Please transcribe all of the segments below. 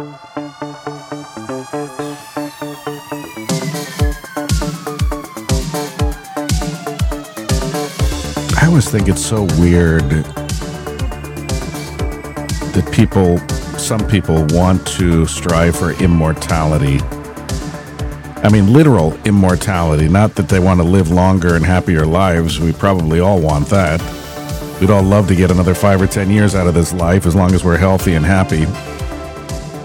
I always think it's so weird that people, some people, want to strive for immortality. I mean, literal immortality, not that they want to live longer and happier lives. We probably all want that. We'd all love to get another five or ten years out of this life as long as we're healthy and happy.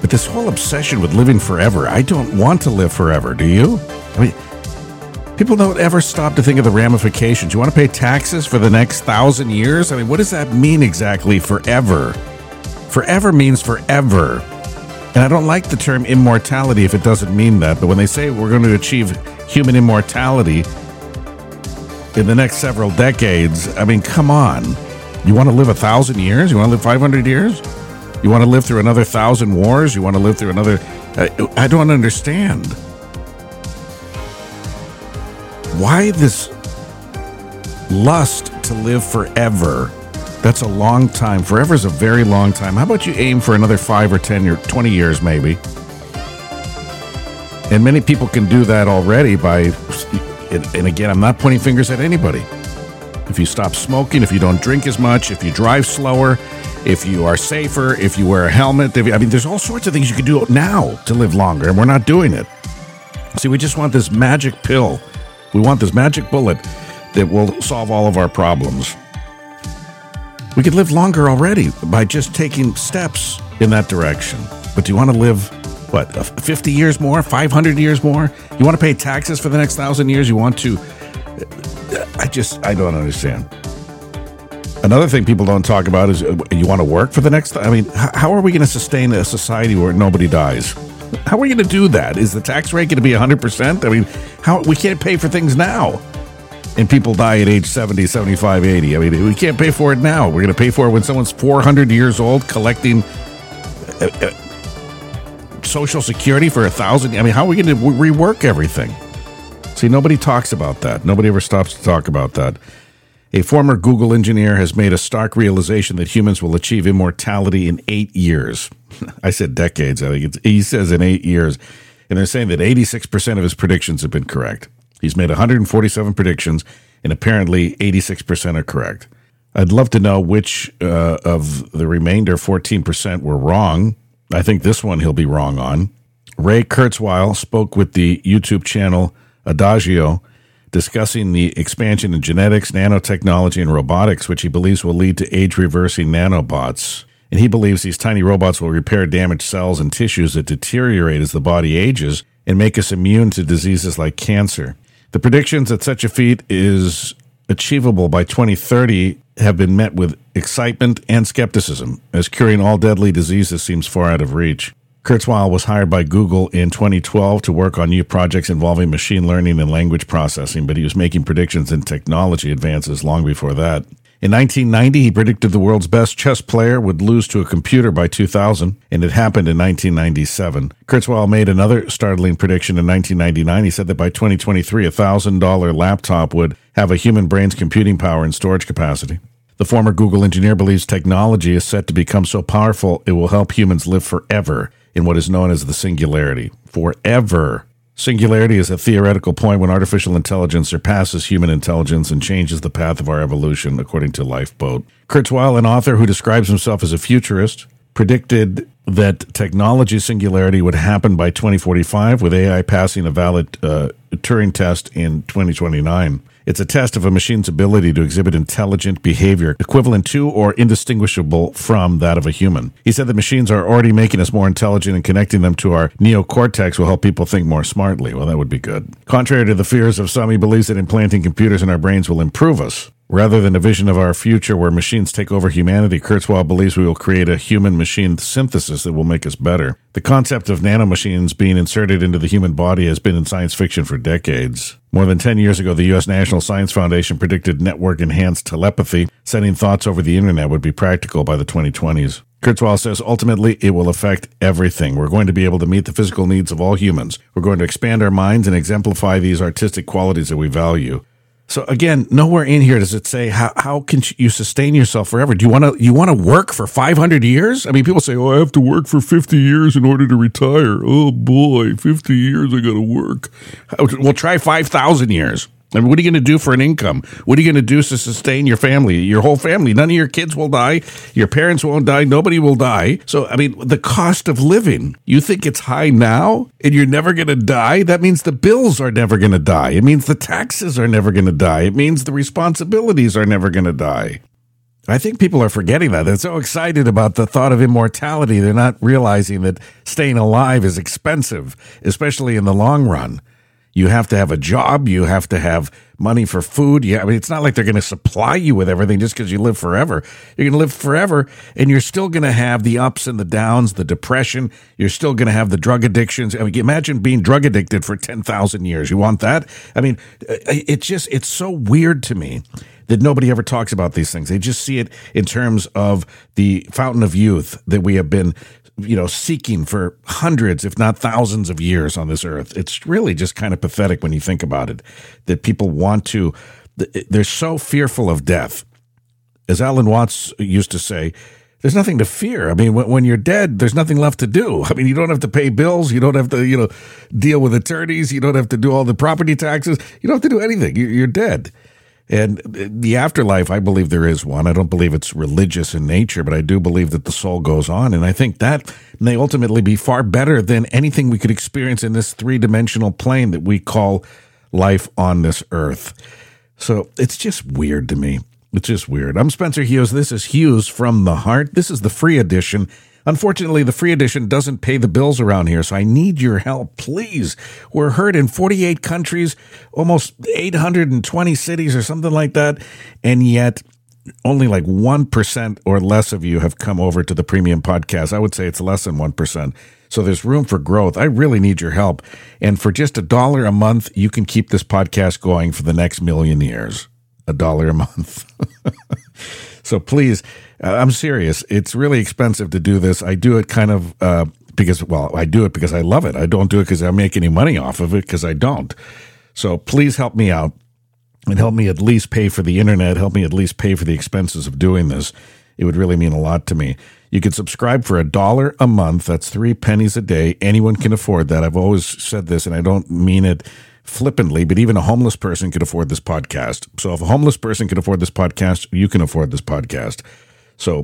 But this whole obsession with living forever, I don't want to live forever, do you? I mean, people don't ever stop to think of the ramifications. You want to pay taxes for the next thousand years? I mean, what does that mean exactly, forever? Forever means forever. And I don't like the term immortality if it doesn't mean that, but when they say we're going to achieve human immortality in the next several decades, I mean, come on. You want to live a thousand years? You want to live 500 years? You want to live through another thousand wars? You want to live through another. I, I don't understand. Why this lust to live forever? That's a long time. Forever is a very long time. How about you aim for another five or 10 or 20 years, maybe? And many people can do that already by, and again, I'm not pointing fingers at anybody. If you stop smoking, if you don't drink as much, if you drive slower, if you are safer, if you wear a helmet, if, I mean, there's all sorts of things you can do now to live longer, and we're not doing it. See, we just want this magic pill. We want this magic bullet that will solve all of our problems. We could live longer already by just taking steps in that direction. But do you want to live, what, uh, 50 years more, 500 years more? You want to pay taxes for the next thousand years? You want to. I just, I don't understand. Another thing people don't talk about is uh, you want to work for the next. I mean, how are we going to sustain a society where nobody dies? How are we going to do that? Is the tax rate going to be 100%? I mean, how we can't pay for things now and people die at age 70, 75, 80. I mean, we can't pay for it now. We're going to pay for it when someone's 400 years old collecting uh, uh, Social Security for a thousand. I mean, how are we going to rework everything? See, nobody talks about that. Nobody ever stops to talk about that. A former Google engineer has made a stark realization that humans will achieve immortality in eight years. I said decades. I think he says in eight years. And they're saying that 86% of his predictions have been correct. He's made 147 predictions, and apparently 86% are correct. I'd love to know which uh, of the remainder 14% were wrong. I think this one he'll be wrong on. Ray Kurzweil spoke with the YouTube channel Adagio discussing the expansion in genetics, nanotechnology, and robotics, which he believes will lead to age reversing nanobots. And he believes these tiny robots will repair damaged cells and tissues that deteriorate as the body ages and make us immune to diseases like cancer. The predictions that such a feat is achievable by 2030 have been met with excitement and skepticism, as curing all deadly diseases seems far out of reach. Kurzweil was hired by Google in 2012 to work on new projects involving machine learning and language processing, but he was making predictions in technology advances long before that. In 1990, he predicted the world's best chess player would lose to a computer by 2000, and it happened in 1997. Kurzweil made another startling prediction in 1999. He said that by 2023, a $1,000 laptop would have a human brain's computing power and storage capacity. The former Google engineer believes technology is set to become so powerful it will help humans live forever in what is known as the singularity. Forever. Singularity is a theoretical point when artificial intelligence surpasses human intelligence and changes the path of our evolution, according to Lifeboat. Kurzweil, an author who describes himself as a futurist, predicted that technology singularity would happen by 2045, with AI passing a valid uh, Turing test in 2029. It's a test of a machine's ability to exhibit intelligent behavior equivalent to or indistinguishable from that of a human. He said that machines are already making us more intelligent and connecting them to our neocortex will help people think more smartly. Well, that would be good. Contrary to the fears of some, he believes that implanting computers in our brains will improve us. Rather than a vision of our future where machines take over humanity, Kurzweil believes we will create a human machine synthesis that will make us better. The concept of nanomachines being inserted into the human body has been in science fiction for decades. More than 10 years ago, the U.S. National Science Foundation predicted network enhanced telepathy, sending thoughts over the internet, would be practical by the 2020s. Kurzweil says ultimately it will affect everything. We're going to be able to meet the physical needs of all humans. We're going to expand our minds and exemplify these artistic qualities that we value. So again, nowhere in here does it say how, how can you sustain yourself forever? Do you want to you want to work for 500 years? I mean, people say, "Oh, I have to work for 50 years in order to retire." Oh boy, 50 years I got to work. We'll try 5,000 years. I mean, what are you going to do for an income? What are you going to do to sustain your family, your whole family? None of your kids will die. Your parents won't die. Nobody will die. So, I mean, the cost of living, you think it's high now and you're never going to die? That means the bills are never going to die. It means the taxes are never going to die. It means the responsibilities are never going to die. I think people are forgetting that. They're so excited about the thought of immortality, they're not realizing that staying alive is expensive, especially in the long run. You have to have a job. You have to have money for food. Yeah, I mean, it's not like they're going to supply you with everything just because you live forever. You're going to live forever, and you're still going to have the ups and the downs, the depression. You're still going to have the drug addictions. I mean, imagine being drug addicted for ten thousand years. You want that? I mean, uh, it's just it's so weird to me that nobody ever talks about these things. They just see it in terms of the fountain of youth that we have been you know, seeking for hundreds, if not thousands of years on this earth. It's really just kind of pathetic when you think about it that people want to, they're so fearful of death. As Alan Watts used to say, there's nothing to fear. I mean, when, you're dead, there's nothing left to do. I mean, you don't have to pay bills. You don't have to, you know, deal with attorneys. You don't have to do all the property taxes. You don't have to do anything. You're dead. And the afterlife, I believe there is one. I don't believe it's religious in nature, but I do believe that the soul goes on. And I think that may ultimately be far better than anything we could experience in this three dimensional plane that we call life on this earth. So it's just weird to me. It's just weird. I'm Spencer Hughes. This is Hughes from the Heart. This is the free edition. Unfortunately, the free edition doesn't pay the bills around here, so I need your help, please. We're heard in 48 countries, almost 820 cities or something like that, and yet only like 1% or less of you have come over to the premium podcast. I would say it's less than 1%. So there's room for growth. I really need your help. And for just a dollar a month, you can keep this podcast going for the next million years. A dollar a month. so please uh, I'm serious. It's really expensive to do this. I do it kind of uh, because, well, I do it because I love it. I don't do it because I make any money off of it because I don't. So please help me out and help me at least pay for the internet. Help me at least pay for the expenses of doing this. It would really mean a lot to me. You can subscribe for a dollar a month. That's three pennies a day. Anyone can afford that. I've always said this, and I don't mean it flippantly, but even a homeless person could afford this podcast. So if a homeless person can afford this podcast, you can afford this podcast. So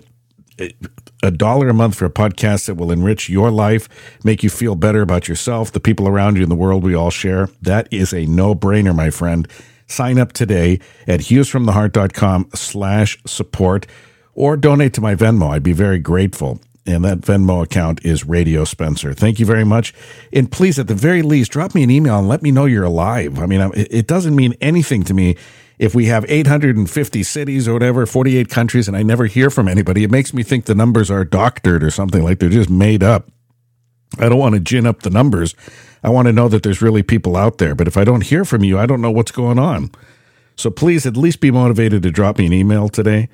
a dollar a month for a podcast that will enrich your life, make you feel better about yourself, the people around you, and the world we all share. That is a no brainer, my friend. Sign up today at hughesfromtheheart.com slash support or donate to my Venmo. I'd be very grateful. And that Venmo account is Radio Spencer. Thank you very much. And please, at the very least, drop me an email and let me know you're alive. I mean, it doesn't mean anything to me if we have 850 cities or whatever, 48 countries, and I never hear from anybody, it makes me think the numbers are doctored or something like they're just made up. I don't want to gin up the numbers. I want to know that there's really people out there. But if I don't hear from you, I don't know what's going on. So please at least be motivated to drop me an email today.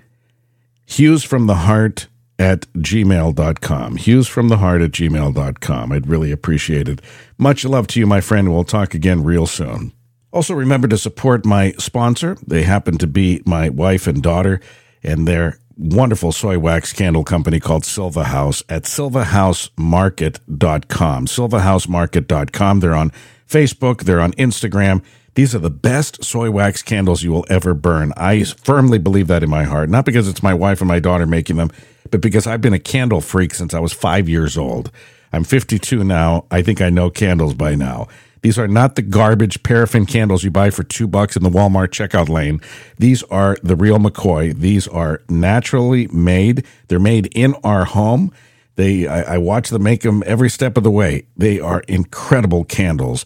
Hughes from the heart at gmail.com. Hughes from the heart at gmail.com. I'd really appreciate it. Much love to you, my friend. We'll talk again real soon. Also, remember to support my sponsor. They happen to be my wife and daughter, and their wonderful soy wax candle company called Silva House at silvahousemarket.com. Silvahousemarket.com. They're on Facebook, they're on Instagram. These are the best soy wax candles you will ever burn. I firmly believe that in my heart, not because it's my wife and my daughter making them, but because I've been a candle freak since I was five years old. I'm 52 now. I think I know candles by now. These are not the garbage paraffin candles you buy for two bucks in the Walmart checkout lane. These are the real McCoy. These are naturally made. They're made in our home. They, I, I watch them make them every step of the way. They are incredible candles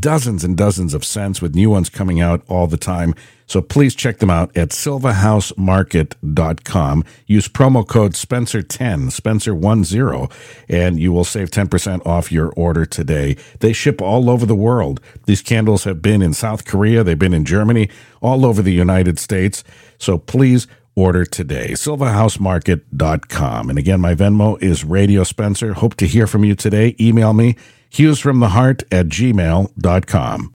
dozens and dozens of scents with new ones coming out all the time. So please check them out at silvahousemarket.com. Use promo code Spencer10, Spencer10, and you will save 10% off your order today. They ship all over the world. These candles have been in South Korea, they've been in Germany, all over the United States. So please order today. silvahousemarket.com. And again, my Venmo is Radio Spencer. Hope to hear from you today. Email me hughesfromtheheart at gmail.com.